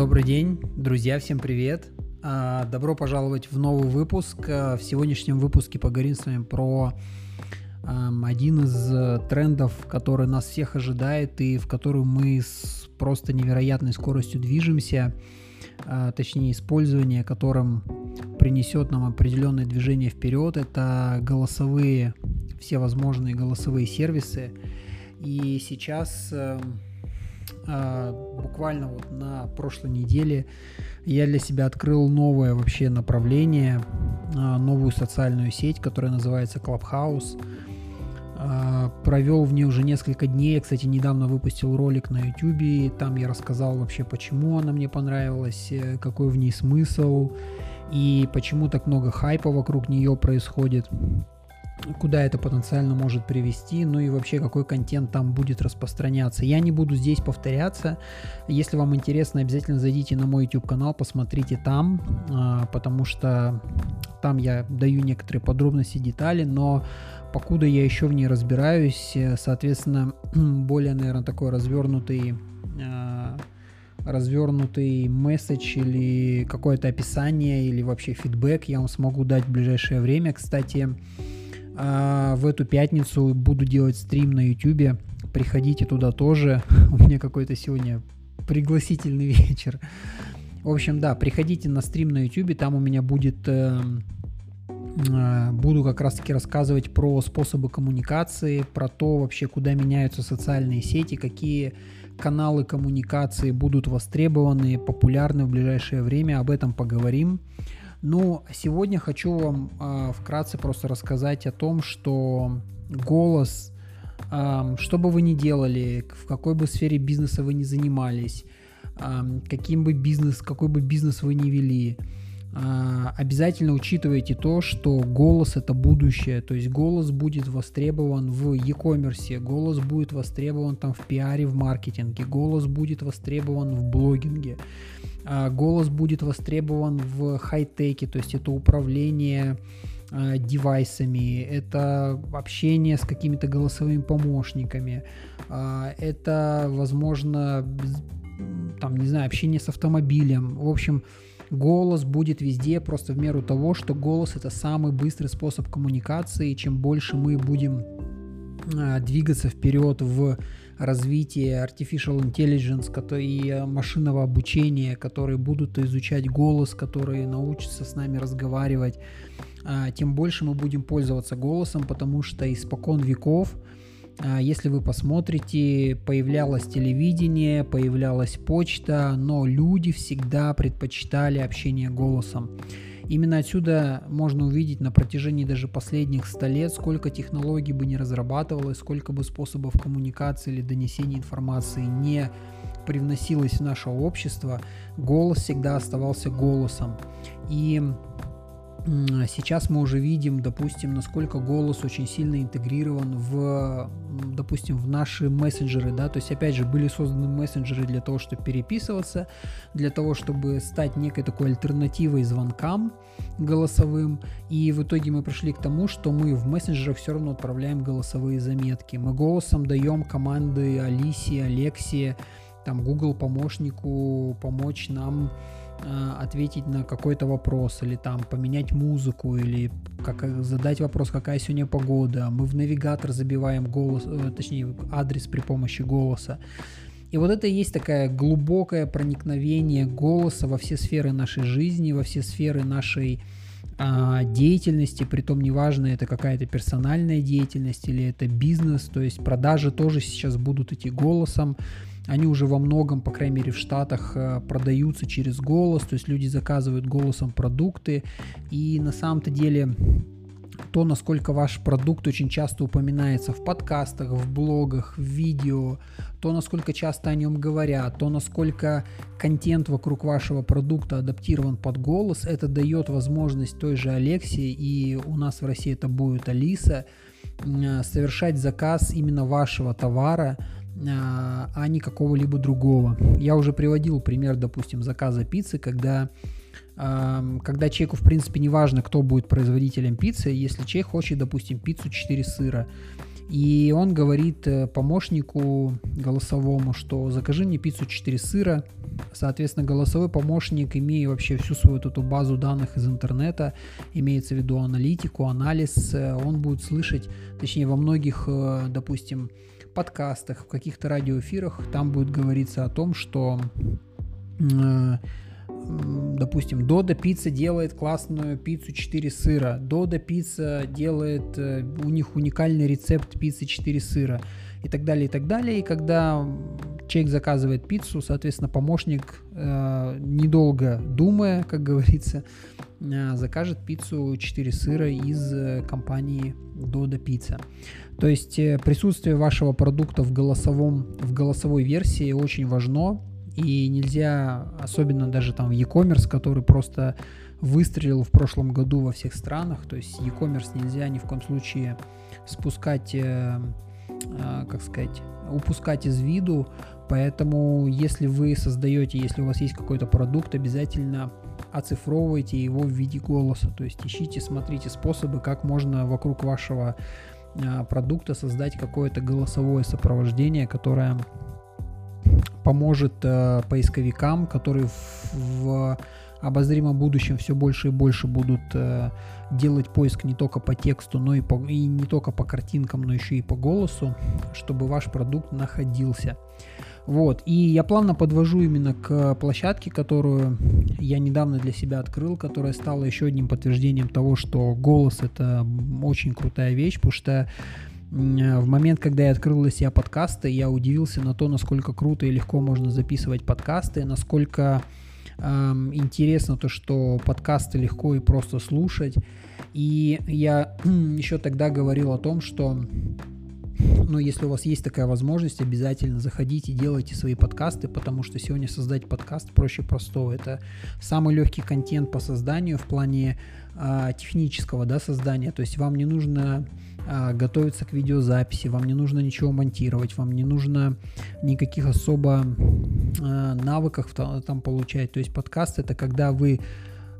Добрый день, друзья, всем привет. А, добро пожаловать в новый выпуск. А, в сегодняшнем выпуске поговорим с вами про один из э, трендов, который нас всех ожидает и в который мы с просто невероятной скоростью движемся, а, точнее использование которым принесет нам определенное движение вперед. Это голосовые, все возможные голосовые сервисы. И сейчас эм, буквально вот на прошлой неделе я для себя открыл новое вообще направление, а, новую социальную сеть, которая называется Clubhouse. А, провел в ней уже несколько дней. Я, кстати, недавно выпустил ролик на YouTube. Там я рассказал вообще, почему она мне понравилась, э, какой в ней смысл и почему так много хайпа вокруг нее происходит куда это потенциально может привести, ну и вообще какой контент там будет распространяться. Я не буду здесь повторяться. Если вам интересно, обязательно зайдите на мой YouTube канал, посмотрите там, а, потому что там я даю некоторые подробности, детали, но покуда я еще в ней разбираюсь, э, соответственно, более, наверное, такой развернутый а, развернутый месседж или какое-то описание или вообще фидбэк я вам смогу дать в ближайшее время. Кстати, а в эту пятницу буду делать стрим на YouTube. Приходите туда тоже. У меня какой-то сегодня пригласительный вечер. В общем, да, приходите на стрим на YouTube. Там у меня будет... Э, э, буду как раз-таки рассказывать про способы коммуникации, про то вообще, куда меняются социальные сети, какие каналы коммуникации будут востребованы, популярны в ближайшее время. Об этом поговорим. Ну, сегодня хочу вам э, вкратце просто рассказать о том, что голос, э, что бы вы ни делали, в какой бы сфере бизнеса вы ни занимались, э, каким бы бизнес, какой бы бизнес вы ни вели, обязательно учитывайте то, что голос это будущее, то есть голос будет востребован в e-commerce, голос будет востребован там в пиаре, в маркетинге, голос будет востребован в блогинге, а, голос будет востребован в хай-теке, то есть это управление а, девайсами, это общение с какими-то голосовыми помощниками, это, возможно, там, не знаю, общение с автомобилем, в общем, Голос будет везде просто в меру того, что голос это самый быстрый способ коммуникации. И чем больше мы будем а, двигаться вперед в развитии artificial intelligence и машинного обучения, которые будут изучать голос, которые научатся с нами разговаривать, а, тем больше мы будем пользоваться голосом, потому что испокон веков если вы посмотрите, появлялось телевидение, появлялась почта, но люди всегда предпочитали общение голосом. Именно отсюда можно увидеть на протяжении даже последних 100 лет, сколько технологий бы не разрабатывалось, сколько бы способов коммуникации или донесения информации не привносилось в наше общество, голос всегда оставался голосом. И Сейчас мы уже видим, допустим, насколько голос очень сильно интегрирован в, допустим, в наши мессенджеры, да, то есть, опять же, были созданы мессенджеры для того, чтобы переписываться, для того, чтобы стать некой такой альтернативой звонкам голосовым, и в итоге мы пришли к тому, что мы в мессенджерах все равно отправляем голосовые заметки, мы голосом даем команды Алисе, Алексе, там, Google помощнику помочь нам ответить на какой-то вопрос, или там поменять музыку, или как, задать вопрос, какая сегодня погода. Мы в навигатор забиваем голос, э, точнее адрес при помощи голоса. И вот это и есть такое глубокое проникновение голоса во все сферы нашей жизни, во все сферы нашей а, деятельности, притом неважно, это какая-то персональная деятельность или это бизнес, то есть продажи тоже сейчас будут идти голосом, они уже во многом, по крайней мере в Штатах, э, продаются через голос, то есть люди заказывают голосом продукты, и на самом-то деле то, насколько ваш продукт очень часто упоминается в подкастах, в блогах, в видео, то, насколько часто о нем говорят, то, насколько контент вокруг вашего продукта адаптирован под голос, это дает возможность той же Алексе, и у нас в России это будет Алиса, э, совершать заказ именно вашего товара, а, а не какого-либо другого. Я уже приводил пример, допустим, заказа пиццы, когда, когда человеку, в принципе, не важно, кто будет производителем пиццы, если человек хочет, допустим, пиццу 4 сыра, И он говорит э, помощнику голосовому, что закажи мне пиццу 4 сыра. Соответственно, голосовой помощник, имея вообще всю свою вот эту базу данных из интернета, имеется в виду аналитику, анализ, э, он будет слышать, точнее во многих, э, допустим, подкастах, в каких-то радиоэфирах, там будет говориться о том, что допустим, Дода Пицца делает классную пиццу 4 сыра, Дода Пицца делает, э, у них уникальный рецепт пиццы 4 сыра и так далее, и так далее. И когда человек заказывает пиццу, соответственно, помощник, э, недолго думая, как говорится, э, закажет пиццу 4 сыра из э, компании Дода Пицца. То есть э, присутствие вашего продукта в, голосовом, в голосовой версии очень важно, и нельзя, особенно даже там e-commerce, который просто выстрелил в прошлом году во всех странах, то есть e-commerce нельзя ни в коем случае спускать, э, э, как сказать, упускать из виду, поэтому если вы создаете, если у вас есть какой-то продукт, обязательно оцифровывайте его в виде голоса, то есть ищите, смотрите способы, как можно вокруг вашего э, продукта создать какое-то голосовое сопровождение, которое поможет э, поисковикам, которые в, в обозримом будущем все больше и больше будут э, делать поиск не только по тексту, но и, по, и не только по картинкам, но еще и по голосу, чтобы ваш продукт находился. Вот, и я плавно подвожу именно к площадке, которую я недавно для себя открыл, которая стала еще одним подтверждением того, что голос это очень крутая вещь, потому что в момент, когда я открыл для себя подкасты, я удивился на то, насколько круто и легко можно записывать подкасты, насколько эм, интересно то, что подкасты легко и просто слушать. И я еще тогда говорил о том, что ну, если у вас есть такая возможность, обязательно заходите, делайте свои подкасты, потому что сегодня создать подкаст проще простого. Это самый легкий контент по созданию в плане э, технического да, создания. То есть вам не нужно а, готовиться к видеозаписи, вам не нужно ничего монтировать, вам не нужно никаких особо а, навыков там получать. То есть подкаст это когда вы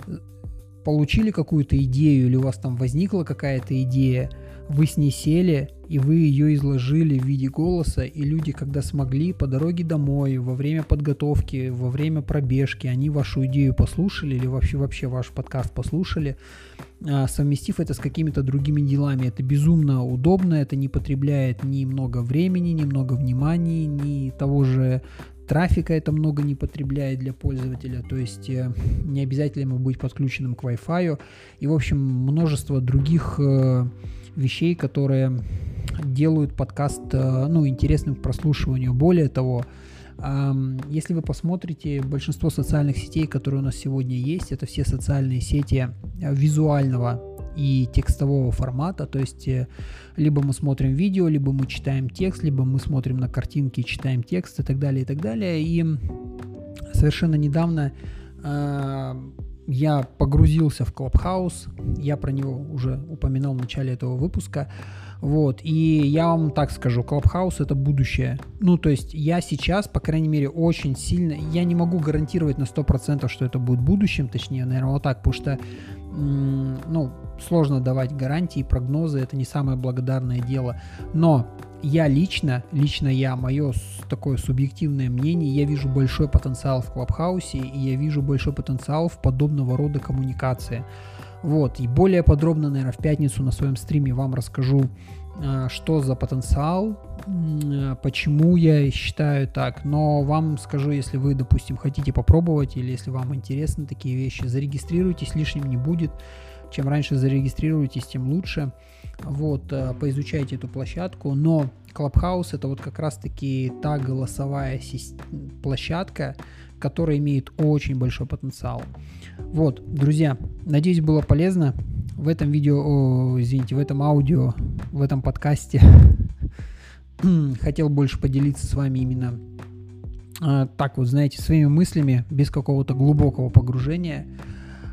э, получили какую-то идею или у вас там возникла какая-то идея, вы с ней сели, и вы ее изложили в виде голоса, и люди, когда смогли по дороге домой, во время подготовки, во время пробежки, они вашу идею послушали или вообще, вообще ваш подкаст послушали, а, совместив это с какими-то другими делами. Это безумно удобно, это не потребляет ни много времени, ни много внимания, ни того же трафика это много не потребляет для пользователя, то есть э, не обязательно ему быть подключенным к Wi-Fi, и в общем множество других э, вещей, которые делают подкаст э, ну, интересным к прослушиванию. Более того, если вы посмотрите, большинство социальных сетей, которые у нас сегодня есть, это все социальные сети э, визуального и текстового формата, то есть э, либо мы смотрим видео, либо мы читаем текст, либо мы смотрим на картинки и читаем текст и так далее, и так далее. И совершенно недавно я погрузился в Clubhouse, я про него уже упоминал в начале этого выпуска, вот, и я вам так скажу, Clubhouse это будущее. Ну, то есть я сейчас, по крайней мере, очень сильно, я не могу гарантировать на 100%, что это будет будущим, точнее, наверное, вот так, потому что, ну, сложно давать гарантии, прогнозы, это не самое благодарное дело, но я лично, лично я, мое такое субъективное мнение, я вижу большой потенциал в Клабхаусе, и я вижу большой потенциал в подобного рода коммуникации. Вот, и более подробно, наверное, в пятницу на своем стриме вам расскажу, что за потенциал, а, почему я считаю так. Но вам скажу, если вы, допустим, хотите попробовать, или если вам интересны такие вещи, зарегистрируйтесь, лишним не будет. Чем раньше зарегистрируетесь, тем лучше. Вот, э, поизучайте эту площадку. Но Clubhouse это вот как раз-таки та голосовая площадка, которая имеет очень большой потенциал. Вот, друзья, надеюсь, было полезно. В этом видео, о, извините, в этом аудио, в этом подкасте хотел больше поделиться с вами именно э, так вот, знаете, своими мыслями, без какого-то глубокого погружения –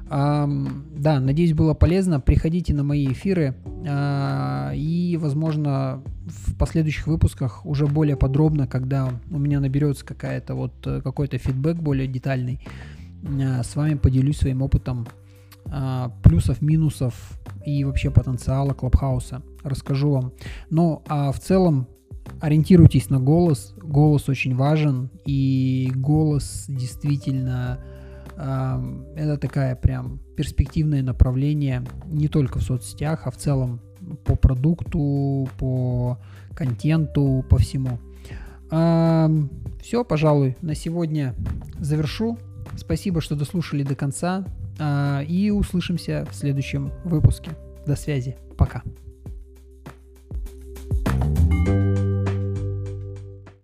да, надеюсь, было полезно. Приходите на мои эфиры а, и, возможно, в последующих выпусках уже более подробно, когда у меня наберется какая-то вот э, какой-то фидбэк более детальный, а, с вами поделюсь своим опытом плюсов, минусов и вообще потенциала Клабхауса расскажу вам. Но а в целом ориентируйтесь на голос. Голос очень важен, и голос действительно э, это такая прям перспективное направление не только в соцсетях, а в целом по продукту, по контенту, по всему. Э, все, пожалуй, на сегодня завершу. Спасибо, что дослушали до конца. Э, и услышимся в следующем выпуске. До связи. Пока.